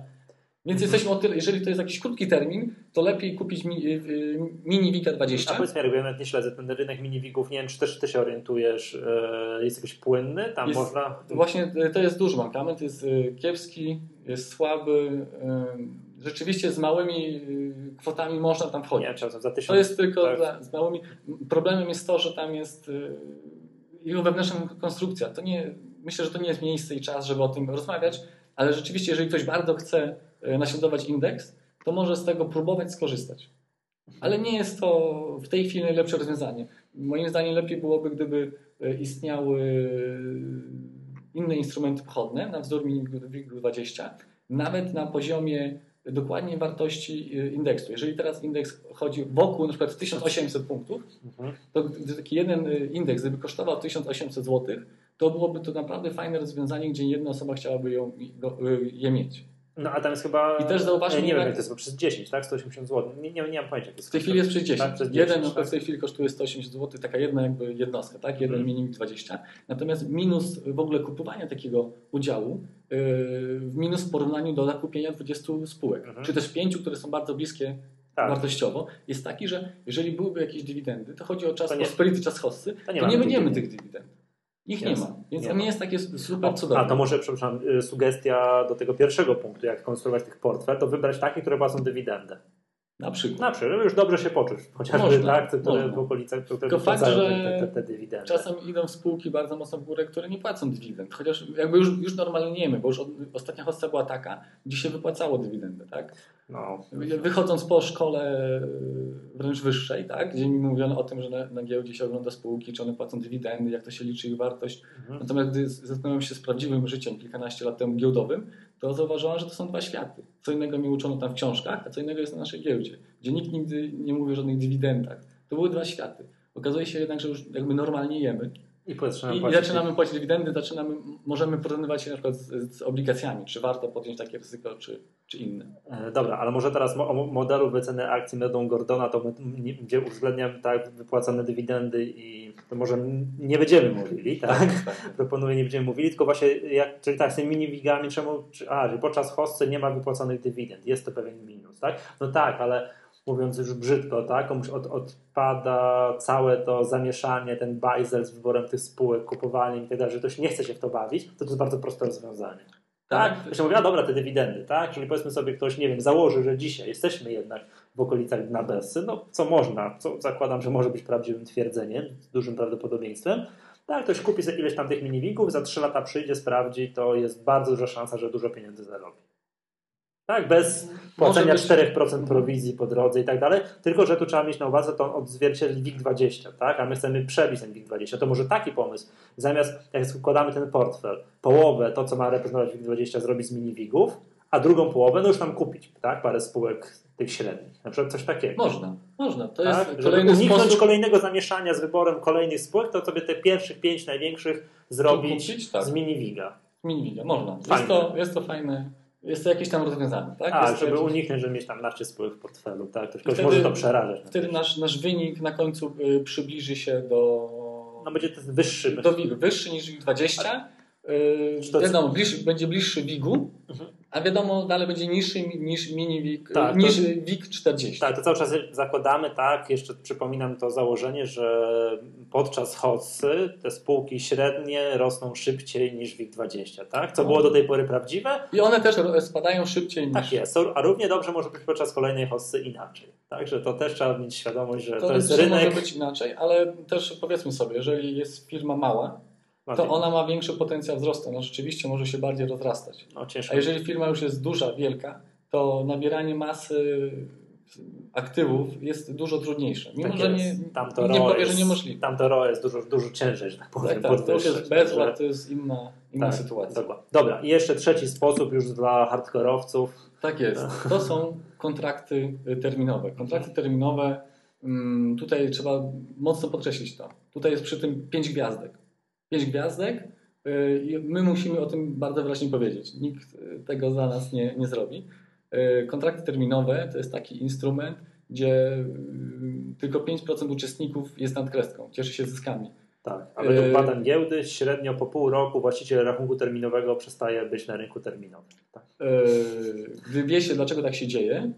Więc Mhm. jesteśmy o tyle, jeżeli to jest jakiś krótki termin, to lepiej kupić y, mini Wika A 20. powiedz mi, jak ja nawet nie śledzę ten rynek minivigów, nie wiem, czy też ty się orientujesz, e, jest jakiś płynny, tam Jest- można... Właśnie to jest duży mankament, jest kiepski, jest słaby. Y, Rzeczywiście z małymi y, kwotami można tam Nie, wchodzić. tysiąc... To jest tylko tak. dla, z małymi. Problemem jest to, że tam jest y, jego wewnętrzna konstrukcja. To nie, myślę, że to nie jest miejsce i czas, żeby o tym rozmawiać, ale rzeczywiście, jeżeli ktoś bardzo chce y, naśladować indeks, to może z tego próbować skorzystać. Ale nie jest to w tej chwili najlepsze rozwiązanie. Moim zdaniem lepiej byłoby, gdyby y, istniały inne instrumenty pochodne na wzór WIG20, nawet na poziomie dokładnie wartości y, indeksu. Jeżeli teraz indeks chodzi wokół na przykład 1800 punktów, Mhm. to gdy taki jeden y, indeks gdyby kosztował 1800 zł, to byłoby to naprawdę fajne rozwiązanie, gdzie jedna osoba chciałaby ją, y, je mieć. No a tam jest chyba... I też zauważmy, Nie, nie wiem, jak- to jest, bo przez 10, tak? 180 zł. Nie, nie, nie mam pojęcia. to W tej chwili jest przez 10. Tak, przez 10, Jeden tak. w tej chwili kosztuje 180 zł, taka jedna jakby jednostka, tak? Jeden Mhm. minimum 20. Natomiast minus w ogóle kupowania takiego udziału, yy, w minus w porównaniu do zakupienia 20 spółek, Mhm. czy też 5, które są bardzo bliskie Tak. wartościowo, jest taki, że jeżeli byłyby jakieś dywidendy, to chodzi o czas To nie- prosperity, czas hossy, to nie, mamy będziemy dywidend. tych dywidend. Ich nie ma. Więc Nie nie jest takie super cudowne. A to może, przepraszam, y, sugestia do tego pierwszego punktu, jak konstruować tych portfel, to wybrać takie, które płacą dywidendę. Na przykład. Na przykład, żeby już dobrze się poczuć, chociażby Można, tak, te, które można. w okolicach, które Tylko fakt, że te, te, te dywidendy. Czasem idą spółki bardzo mocno w górę, które nie płacą dywidend. Chociaż jakby już, już normalnie nie wiemy, bo już od, ostatnia hossa była taka, gdzie się wypłacało dywidendę, tak? No, Wychodząc po szkole y, wręcz wyższej, tak? Gdzie mi mówiono o tym, że na, na giełdzie się ogląda spółki, czy one płacą dywidendy, jak to się liczy ich wartość. mhm. Natomiast gdy zetknąłem się z prawdziwym życiem kilkanaście lat temu giełdowym, to zauważyłam, że to są dwa światy. Co innego mi uczono tam w książkach, a co innego jest na naszej giełdzie, gdzie nikt nigdy nie mówi o żadnych dywidendach. To były dwa światy. Okazuje się jednak, że już jakby normalnie jemy I zaczynamy i, płacić. zaczynamy płacić dywidendy, zaczynamy, możemy porównywać się na przykład z, z obligacjami, czy warto podjąć takie ryzyko, czy, czy inne. E, Dobra, ale może teraz o modelu wyceny akcji Medą Gordona, to my, gdzie uwzględniam tak wypłacane dywidendy i to może nie będziemy mówili, tak? Proponuję, nie będziemy mówili, tylko właśnie jak, czyli tak z tymi mini-wigami, czemu, czy, a, że podczas hossy nie ma wypłaconych dywidend, jest to pewien minus, tak? No tak, ale mówiąc już brzydko, tak, komuś od, odpada całe to zamieszanie, ten bajzel z wyborem tych spółek, kupowaniem i tak dalej, że ktoś nie chce się w to bawić, to to jest bardzo proste rozwiązanie. Tak, Zresztą mówię, a dobra, te dywidendy, tak? Czyli powiedzmy sobie, ktoś, nie wiem, założy, że dzisiaj jesteśmy jednak w okolicach dna Bessy, no co można, co zakładam, że może być prawdziwym twierdzeniem, z dużym prawdopodobieństwem. Tak, ktoś kupi sobie ileś tam tych miniwigów, za 3 lata przyjdzie, sprawdzi, to jest bardzo duża szansa, że dużo pieniędzy zarobi. Tak, bez płacenia Może być- 4% prowizji po drodze i tak dalej, tylko że tu trzeba mieć na uwadze, to odzwierciedli WIG20, tak? a my chcemy przebić ten WIG20, to może taki pomysł, zamiast jak składamy ten portfel, połowę to, co ma reprezentować WIG20 zrobić z mini-WIGów, a drugą połowę no już tam kupić, tak? parę spółek tych średnich, na przykład coś takiego. Można, można. To tak? jest Żeby kolejny uniknąć sposób. kolejnego zamieszania z wyborem kolejnych spółek, to sobie te pierwszych pięć największych zrobić kupić, tak. z mini-WIGa. Miniwiga, można. Jest to, jest to fajne. Jest to jakieś tam rozwiązanie, tak? A, jest żeby jakieś- uniknąć, żeby mieć tam naście spółek w portfelu, tak? To ktoś wtedy- może to przerażać. Wtedy nasz, nasz wynik na końcu y, przybliży się do. No będzie to wyższy. do wyższy niż WIG 20. Yy, wiadomo, bliższy, będzie bliższy WIG-u, Mhm. a wiadomo, dalej będzie niższy niż mini WIG, Tak, niż to- WIG 40. Tak, to cały czas zakładamy, tak, jeszcze przypominam to założenie, że podczas hossy te spółki średnie rosną szybciej niż WIG20, tak? Co było do tej pory prawdziwe? I one też spadają szybciej niż. Tak jest, a równie dobrze może być podczas kolejnej hossy inaczej. Także to też trzeba mieć świadomość, że to, To, jest rynek. może być inaczej, ale też powiedzmy sobie, jeżeli jest firma mała, to ona ma większy potencjał wzrostu. No rzeczywiście może się bardziej rozrastać. No. A jeżeli firma już jest duża, wielka, to nabieranie masy aktywów jest dużo trudniejsze. Mimo, Tak że nie, Tam to nie powie, że jest- niemożliwe. Tam to ROE jest dużo, dużo ciężej, że tak powiem. Tak, tak, to już jest bezład, to jest inna, inna tak, sytuacja. Dokładnie. Dobra, i jeszcze trzeci sposób już dla hardkorowców. Tak jest. To są kontrakty y, terminowe. Kontrakty terminowe, mm, tutaj trzeba mocno podkreślić to. Tutaj jest przy tym 5 gwiazdek. 5 gwiazdek y, i my musimy o tym bardzo wyraźnie powiedzieć. Nikt y, tego za nas nie, nie zrobi. Y, Kontrakty terminowe to jest taki instrument, gdzie tylko 5% uczestników jest nad kreską, cieszy się zyskami. Tak, a według badań giełdy średnio po pół roku właściciel rachunku terminowego przestaje być na rynku terminowym. Tak. Gdy wie się, dlaczego tak się dzieje,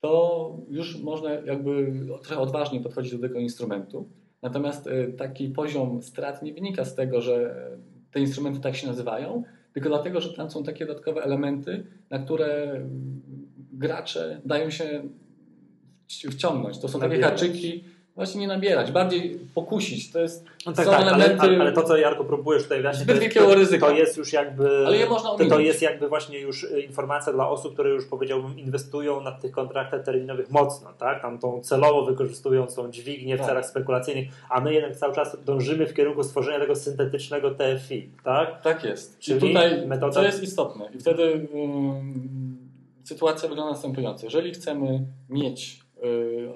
to już można jakby trochę odważniej podchodzić do tego instrumentu. Natomiast yy, taki poziom strat nie wynika z tego, że te instrumenty tak się nazywają, tylko dlatego, że tam są takie dodatkowe elementy, na które yy, gracze dają się wci- wciągnąć. To są takie haczyki, właśnie nie nabierać, bardziej pokusić. To jest, No tak, są tak, ale, elementy ale, ale to, co Jarko próbujesz tutaj wyjaśnić, zbyt to, jest- wielkiego to, ryzyka. to jest już jakby. Ale je można to, to ominąć. jest jakby właśnie już y, informacja dla osób, które już powiedziałbym inwestują na tych kontraktach terminowych mocno, tak? Tam tą celowo wykorzystują tą dźwignię w Tak. celach spekulacyjnych, a my jednak cały czas dążymy w kierunku stworzenia tego syntetycznego TFI, tak? Tak jest. Czyli I tutaj metoda- co jest istotne. I wtedy ym, sytuacja wygląda następująco. Jeżeli chcemy mieć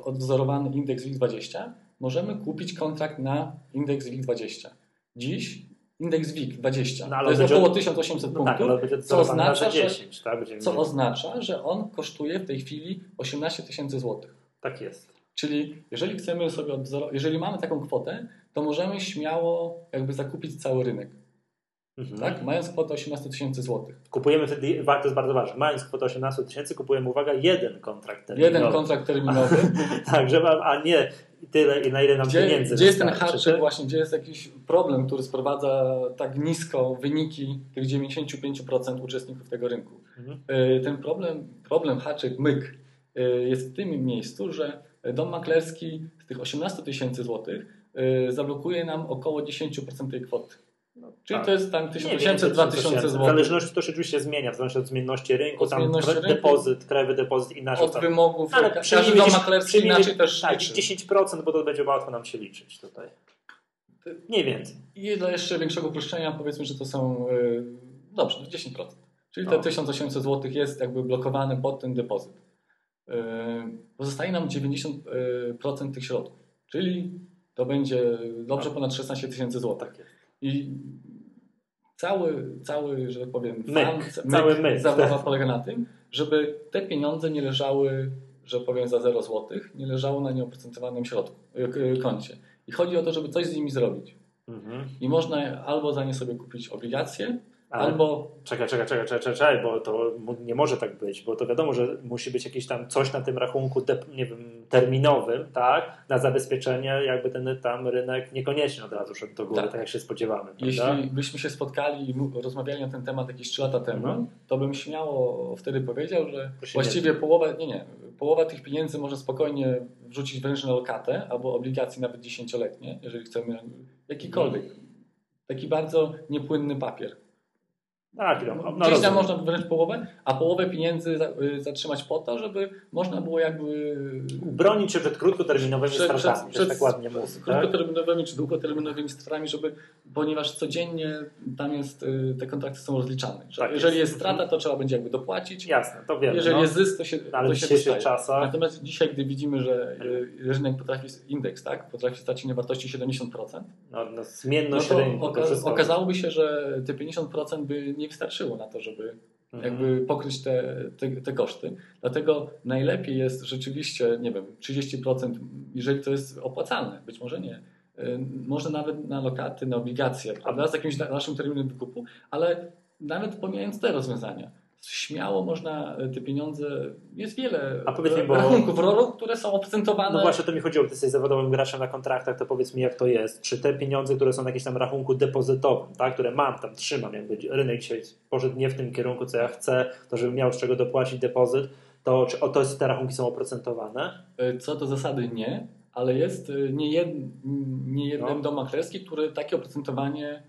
odwzorowany indeks WIG20, możemy kupić kontrakt na indeks WIG20. Dziś indeks WIG20 No, to jest będzie- około 1800 No tak, punktów, będzie co oznacza, że- 10, tak? Co mieli. oznacza, że on kosztuje w tej chwili 18 tysięcy złotych. Tak jest. Czyli jeżeli chcemy sobie odwzorować, jeżeli mamy taką kwotę, to możemy śmiało jakby zakupić cały rynek, Mhm. tak? mając kwotę 18 tysięcy złotych. Kupujemy wtedy, to jest bardzo ważne, mając kwotę 18 tysięcy, kupujemy, uwaga, jeden kontrakt terminowy. Jeden kontrakt terminowy. Tak, żeby, a nie tyle, i na ile nam Gdzie, pieniędzy gdzie jest ten haczyk tak? właśnie, gdzie jest jakiś problem, który sprowadza tak nisko wyniki tych 95% uczestników tego rynku. Mhm. Y, Ten problem, problem haczyk, myk y, jest w tym miejscu, że dom maklerski z tych 18 tysięcy złotych y, zablokuje nam około 10% tej kwoty. Czyli tak. to jest tam Nie 1000 więcej, tysięcy, 2000 W zależności to się oczywiście zmienia, w zależności od zmienności rynku, Od tam zmienności rynku. depozyt, krajowy depozyt inaczej. Od tam- wymogów, Ale każdy dom 10 maklerski inaczej też tak, liczy. 10%, bo to będzie łatwo nam się liczyć tutaj. Mniej więcej. I dla jeszcze większego uproszczenia powiedzmy, że to są y, dobrze, to 10%. Czyli te No. 1800 zł jest jakby blokowany pod ten depozyt. Y, Pozostaje nam 90% tych środków, czyli to będzie dobrze No. ponad 16 tysięcy złotych. Tak jest. I cały, cały, że tak powiem, Myk, fan, cały myk. zabawa polega na tym, żeby te pieniądze nie leżały, że powiem za 0 złotych, nie leżało na nieoprocentowanym środku, koncie. I chodzi o to, żeby coś z nimi zrobić. Mhm. I można albo za nie sobie kupić obligacje, Ale albo czekaj, czekaj, czekaj, czekaj, czekaj, bo to nie może tak być, bo to wiadomo, że musi być jakieś tam coś na tym rachunku nie wiem, terminowym, tak, na zabezpieczenie, jakby ten tam rynek niekoniecznie od razu szedł do góry, Tak. tak, jak się spodziewamy. prawda? jeśli byśmy się spotkali i rozmawiali na ten temat jakieś 3 lata temu, Mhm. to bym śmiało wtedy powiedział, że właściwie połowa, nie, nie, połowa tych pieniędzy można spokojnie wrzucić wręcz na lokatę albo obligacje nawet dziesięcioletnie, jeżeli chcemy jakikolwiek. Taki bardzo niepłynny papier. Tak, no, no, Gdzieś tam można wręcz połowę, a połowę pieniędzy y, zatrzymać po to, żeby można było jakby bronić się przed krótkoterminowymi Przed- stratami, przed- tak ładnie mówi. Tak? krótkoterminowymi czy długoterminowymi stratami, żeby, ponieważ codziennie tam jest, y, te kontrakty są rozliczane. Tak jeżeli jest. jest strata, to trzeba będzie jakby dopłacić. Jasne, to wiemy. Jeżeli no. jest zysk, to się, ale to się dostaje. czasach Natomiast dzisiaj, gdy widzimy, że y, rynek potrafi, indeks, tak, potrafi stracić na wartości 70%, no, no, no zmienność to rynku, oka- okazałoby się, że te 50% by nie wystarczyło na to, żeby Mhm. jakby pokryć te, te, te koszty. Dlatego najlepiej jest rzeczywiście, nie wiem, 30%, jeżeli to jest opłacalne, być może nie. Y, Może nawet na lokaty, na obligacje, prawda, z jakimś na- naszym terminem wykupu, ale nawet pomijając te rozwiązania, śmiało można y, te pieniądze, jest wiele A powiedz mi, bo- rachunków RORO, które są oprocentowane. No właśnie o to mi chodziło, ty jesteś zawodowym graczem na kontraktach, to powiedz mi jak to jest. Czy te pieniądze, które są na jakimś tam rachunku depozytowym, tak, które mam, tam trzymam, jakby rynek dzisiaj poszedł nie w tym kierunku, co ja chcę, to żebym miał z czego dopłacić depozyt, to czy o to te rachunki są oprocentowane? Y, Co do zasady nie, ale jest y, nie, jed, nie jeden No. dom maklerski, który takie oprocentowanie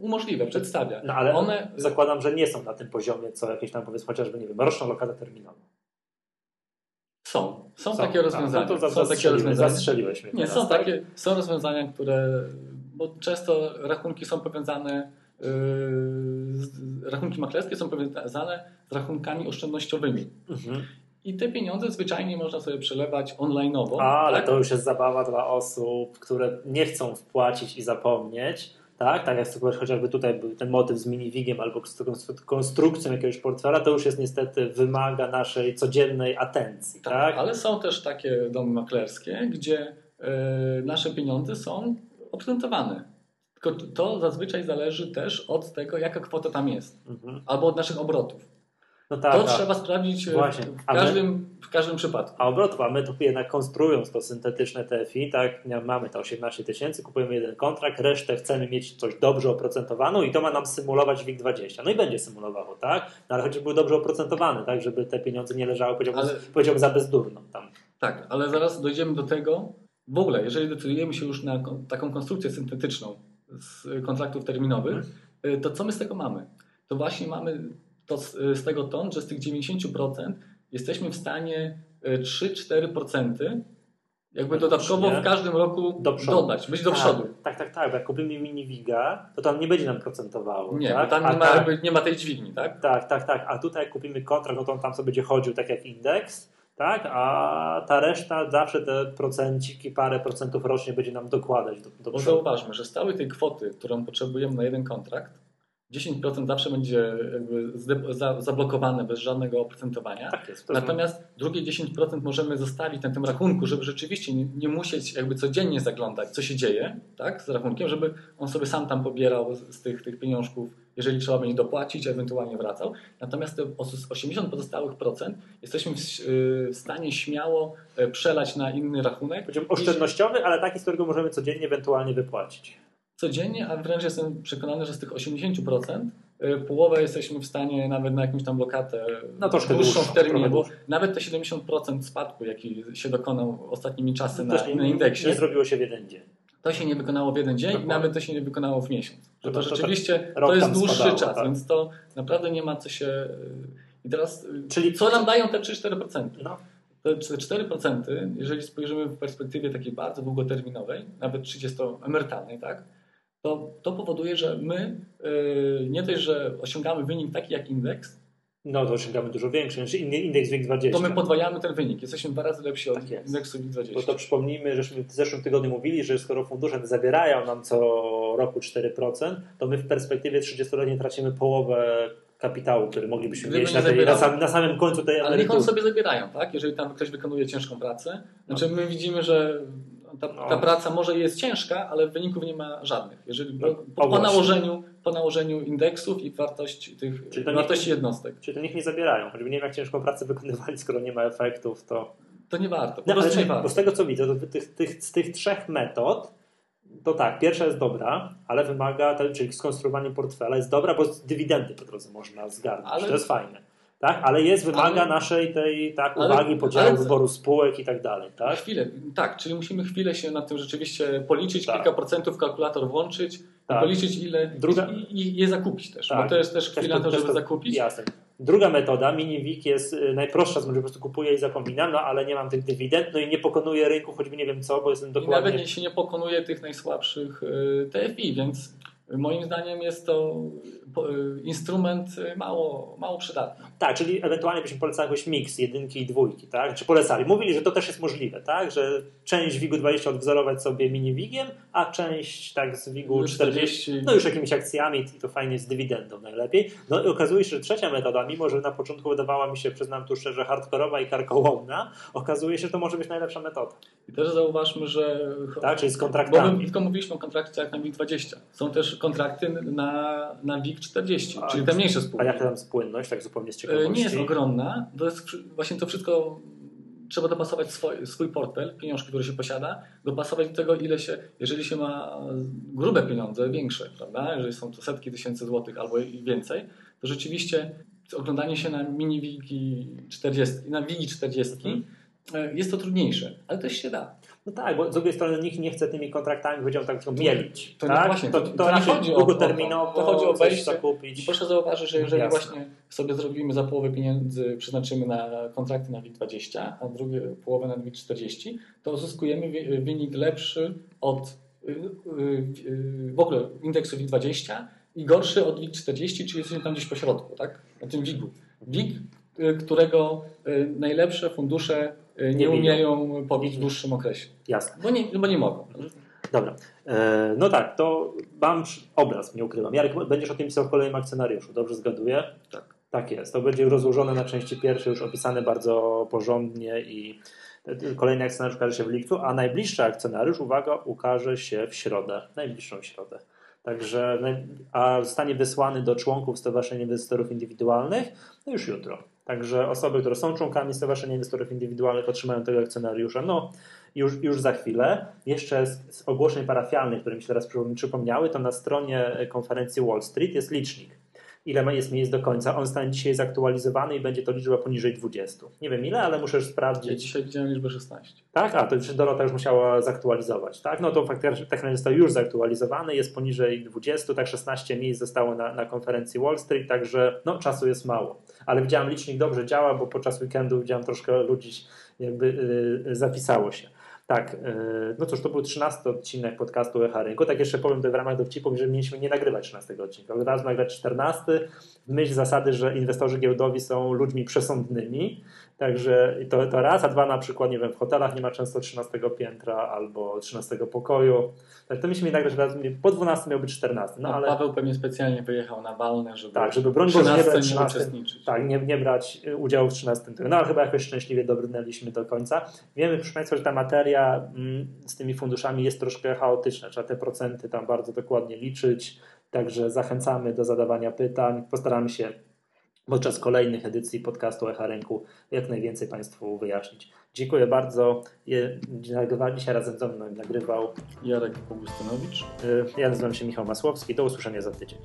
umożliwia, przedstawia. No ale One... zakładam, że nie są na tym poziomie, co jakieś tam powiedzmy chociażby, nie wiem, roczna lokata terminowa. Są. Są, są takie rozwiązania. No to są takie rozwiązania. Zastrzeliłeś mnie Nie, teraz, są tak? takie, są rozwiązania, które, bo często rachunki są powiązane yy, rachunki maklerskie są powiązane z rachunkami oszczędnościowymi. Mhm. I te pieniądze zwyczajnie można sobie przelewać online'owo. Ale tak? to już jest zabawa dla osób, które nie chcą wpłacić i zapomnieć. Tak, tak jak chociażby tutaj był ten motyw z minivigiem albo z konstrukcją jakiegoś portfela, to już jest niestety wymaga naszej codziennej atencji. Tak, tak? ale są też takie domy maklerskie, gdzie y, nasze pieniądze są oprocentowane. Tylko to zazwyczaj zależy też od tego, jaka kwota tam jest, mhm. albo od naszych obrotów. No tak, to tak. trzeba sprawdzić e, Właśnie. w, każdym, my, w każdym przypadku. A obrotów, a my tu jednak konstruując to syntetyczne TFI, tak, mamy te 18 tysięcy, kupujemy jeden kontrakt, resztę chcemy mieć coś dobrze oprocentowaną i to ma nam symulować WIG20. No i będzie symulowało, tak? No ale chociaż był dobrze oprocentowany, tak, żeby te pieniądze nie leżały, powiedziałbym, ale, powiedziałbym za bezdurną tam. Tak, ale zaraz dojdziemy do tego, w ogóle, jeżeli decydujemy się już na taką konstrukcję syntetyczną z kontraktów terminowych, hmm. to co my z tego mamy? To właśnie mamy to z, z tego ton, że z tych 90% jesteśmy w stanie 3-4% e, jakby dodatkowo w każdym roku do dodać, być do tak, przodu. Tak, tak, tak. Jak kupimy miniwiga, to tam nie będzie nam procentowało. Nie, tak? tam nie ma, tak, nie ma tej dźwigni, tak? Tak, tak, tak. A tutaj jak kupimy kontrakt, no to on tam sobie będzie chodził tak jak indeks, tak? A ta reszta zawsze te procenciki, parę procentów rocznie będzie nam dokładać do, do Bo zauważmy, że z całej tej kwoty, którą potrzebujemy na jeden kontrakt, 10% zawsze będzie zablokowane bez żadnego oprocentowania. Tak jest, Natomiast drugie 10% możemy zostawić na tym rachunku, żeby rzeczywiście nie, nie, musieć jakby codziennie zaglądać, co się dzieje tak, z rachunkiem, żeby on sobie sam tam pobierał z, tych, tych pieniążków, jeżeli trzeba będzie dopłacić, ewentualnie wracał. Natomiast te 80 pozostałych procent jesteśmy w, w stanie śmiało e, przelać na inny rachunek. Oszczędnościowy, ale taki, z którego możemy codziennie ewentualnie wypłacić codziennie, a wręcz jestem przekonany, że z tych 80% y, połowę jesteśmy w stanie nawet na jakąś tam lokatę no, troszkę dłuższą w terminie, bo nawet te 70% spadku, jaki się dokonał ostatnimi czasy no, na innym indeksie. Nie zrobiło się w jeden dzień. To się nie wykonało w jeden dzień i nawet to się nie wykonało w miesiąc. Że to, to rzeczywiście to, to jest dłuższy spadało, czas, tak? więc to naprawdę nie ma co się... Y, I teraz y, Czyli co nam dają te 3-4%? No. Te 4%, jeżeli spojrzymy w perspektywie takiej bardzo długoterminowej, nawet 30-emerytalnej, tak? To, to powoduje, że my yy, nie dość, że osiągamy wynik taki jak indeks, no to osiągamy dużo większy, znaczy indeks WIG20. To my podwajamy ten wynik, jesteśmy dwa razy lepsi od tak indeksu WIG20. Bo to przypomnijmy, żeśmy w zeszłym tygodniu mówili, że skoro fundusze zabierają nam co roku 4%, to my w perspektywie 30-letniej tracimy połowę kapitału, który moglibyśmy Gdyby mieć na, tej, na, sam, na, samym końcu tej emerytury. Ale niech on sobie zabierają, tak? Jeżeli tam ktoś wykonuje ciężką pracę. Znaczy my widzimy, że ta, no. ta, praca może jest ciężka, ale wyników nie ma żadnych. Jeżeli, no, po, po nałożeniu, po nałożeniu indeksów i wartości tych wartości niech, jednostek. Czyli to niech nie zabierają, choćby nie wiem jak ciężką pracę wykonywali, skoro nie ma efektów, to... To nie warto, no, ale nie warto. Bo z tego co widzę, to tych, tych, z tych trzech metod to tak, pierwsza jest dobra, ale wymaga, czyli skonstruowanie portfela jest dobra, bo dywidendy po drodze można zgarnąć. Ale... To jest fajne tak? ale jest, wymaga ale, naszej tej tak, uwagi, podziału, ale, wyboru spółek i tak dalej. Tak? Chwilę, tak, czyli musimy chwilę się nad tym rzeczywiście policzyć, tak. kilka procentów kalkulator włączyć, tak. policzyć ile Druga... i, i, je zakupić też, tak. bo to jest też chwila na to, żeby to, zakupić. Jasne. Druga metoda, mini jest y, najprostsza, że po prostu kupuję i zapominam, no ale nie mam tych dywidend, no i nie pokonuję rynku, choćby nie wiem co, bo jestem dokładnie... I nawet się nie pokonuje tych najsłabszych y, TFI, więc Moim zdaniem jest to y, instrument mało, mało przydatny. Tak, czyli ewentualnie byśmy polecali jakiś miks jedynki i dwójki, tak? Czy polecali? Mówili, że to też jest możliwe, tak? Że część WIG-u 20 odwzorować sobie mini WIG-iem, a część tak z WIG-u 40, 40, no już jakimiś akcjami i to fajnie z dywidendą najlepiej. No i okazuje się, że trzecia metoda, mimo że na początku wydawała mi się, przyznam tu szczerze, hardkorowa i karkołomna, okazuje się, że to może być najlepsza metoda. I też zauważmy, że... Tak, czyli z kontraktami. Bo my tylko mówiliśmy o kontraktach na WIG 20. Są też kontrakty na, na WIG 40, a, czyli te mniejsze spółki. A jaka tam spłynność, tak zupełnie z ciekawości? Nie jest ogromna. To jest właśnie to wszystko trzeba dopasować swój, swój portfel, pieniążki, które się posiada, dopasować do tego, ile się, jeżeli się ma grube pieniądze, większe, prawda? Jeżeli są to setki tysięcy złotych albo i więcej, to rzeczywiście oglądanie się na mini wigi 40, na wigi 40 mhm. E, jest to trudniejsze, ale też się da. No tak, bo z drugiej strony nikt nie chce tymi kontraktami, powiedział tak, to mielić. To, tak? właśnie, to, to, to, raczej chodzi o długoterminowo to chodzi o coś wejście. zakupić. I proszę zauważyć, że jeżeli Jasne. właśnie sobie zrobimy za połowę pieniędzy, przeznaczymy na kontrakty na WIG20, a drugie połowę na WIG40, to uzyskujemy wynik lepszy od y, y, w ogóle indeksu WIG20 i gorszy od WIG40, czyli jesteśmy tam gdzieś po środku, tak? Na tym WIG-u. WIG, y, którego najlepsze fundusze Nie nie umieją pobić w dłuższym okresie. Jasne. Bo nie, bo nie mogą. Dobra. E, no tak, to mam obraz, nie ukrywam. Jarek, będziesz o tym pisał w kolejnym akcjonariuszu, dobrze zgaduję? Tak. Tak jest. To będzie rozłożone na części pierwsze, już opisane bardzo porządnie i kolejny akcjonariusz ukaże się w lipcu, a najbliższy akcjonariusz, uwaga, ukaże się w środę, najbliższą środę. Także, a zostanie wysłany do członków Stowarzyszenia Inwestorów Indywidualnych no już jutro. Także osoby, które są członkami Stowarzyszenia Inwestorów Indywidualnych otrzymają tego akcjonariusza. No, już, już za chwilę. Jeszcze z, z ogłoszeń parafialnych, które mi się teraz przy- przypomniały, to na stronie konferencji Wall Street jest licznik. Ile ma- jest miejsc do końca? On zostanie dzisiaj zaktualizowany i będzie to liczba poniżej 20. Nie wiem ile, ale muszę już Ja sprawdzić. dzisiaj widziałem liczbę 16. Tak? A, to już Dorota już musiała zaktualizować. Tak? No to faktycznie tak został już zaktualizowany, jest poniżej 20, tak 16 miejsc zostało na, na konferencji Wall Street, także no, czasu jest mało. Ale widziałem licznik dobrze działa, bo podczas weekendu widziałem troszkę ludzi jakby yy, zapisało się. Tak, yy, no cóż, to był 13 odcinek podcastu Echa Rynku. Tak jeszcze powiem to w ramach dowcipów, że mieliśmy nie nagrywać 13 odcinka. Od razu nagrać 14 w myśl zasady, że inwestorzy giełdowi są ludźmi przesądnymi. Także to, to raz, a dwa na przykład, nie wiem, w hotelach nie ma często 13 piętra albo 13 pokoju. Tak, to myśmy nagrać raz, po 12 miał być 14. No No, ale Paweł pewnie specjalnie wyjechał na walne, żeby, tak, żeby broń Boże nie 13 brać nie 13. uczestniczyć. Tak, nie, nie brać y, udziału w 13 tygodniu. No ale chyba jakoś szczęśliwie dobrnęliśmy do końca. Wiemy, proszę Państwa, że ta materia mm, z tymi funduszami jest troszkę chaotyczna. Trzeba te procenty tam bardzo dokładnie liczyć. Także zachęcamy do zadawania pytań. Postaramy się podczas kolejnych edycji podcastu Echa Rynku jak najwięcej Państwu wyjaśnić. Dziękuję bardzo. Dzisiaj razem ze mną nagrywał. Jarek Augustynowicz. y, Ja nazywam się Michał Masłowski. Do usłyszenia za tydzień.